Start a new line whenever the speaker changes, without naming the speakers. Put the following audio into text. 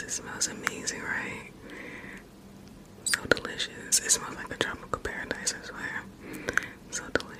it smells amazing, right? So delicious. It smells like a tropical paradise, I swear. So
delicious.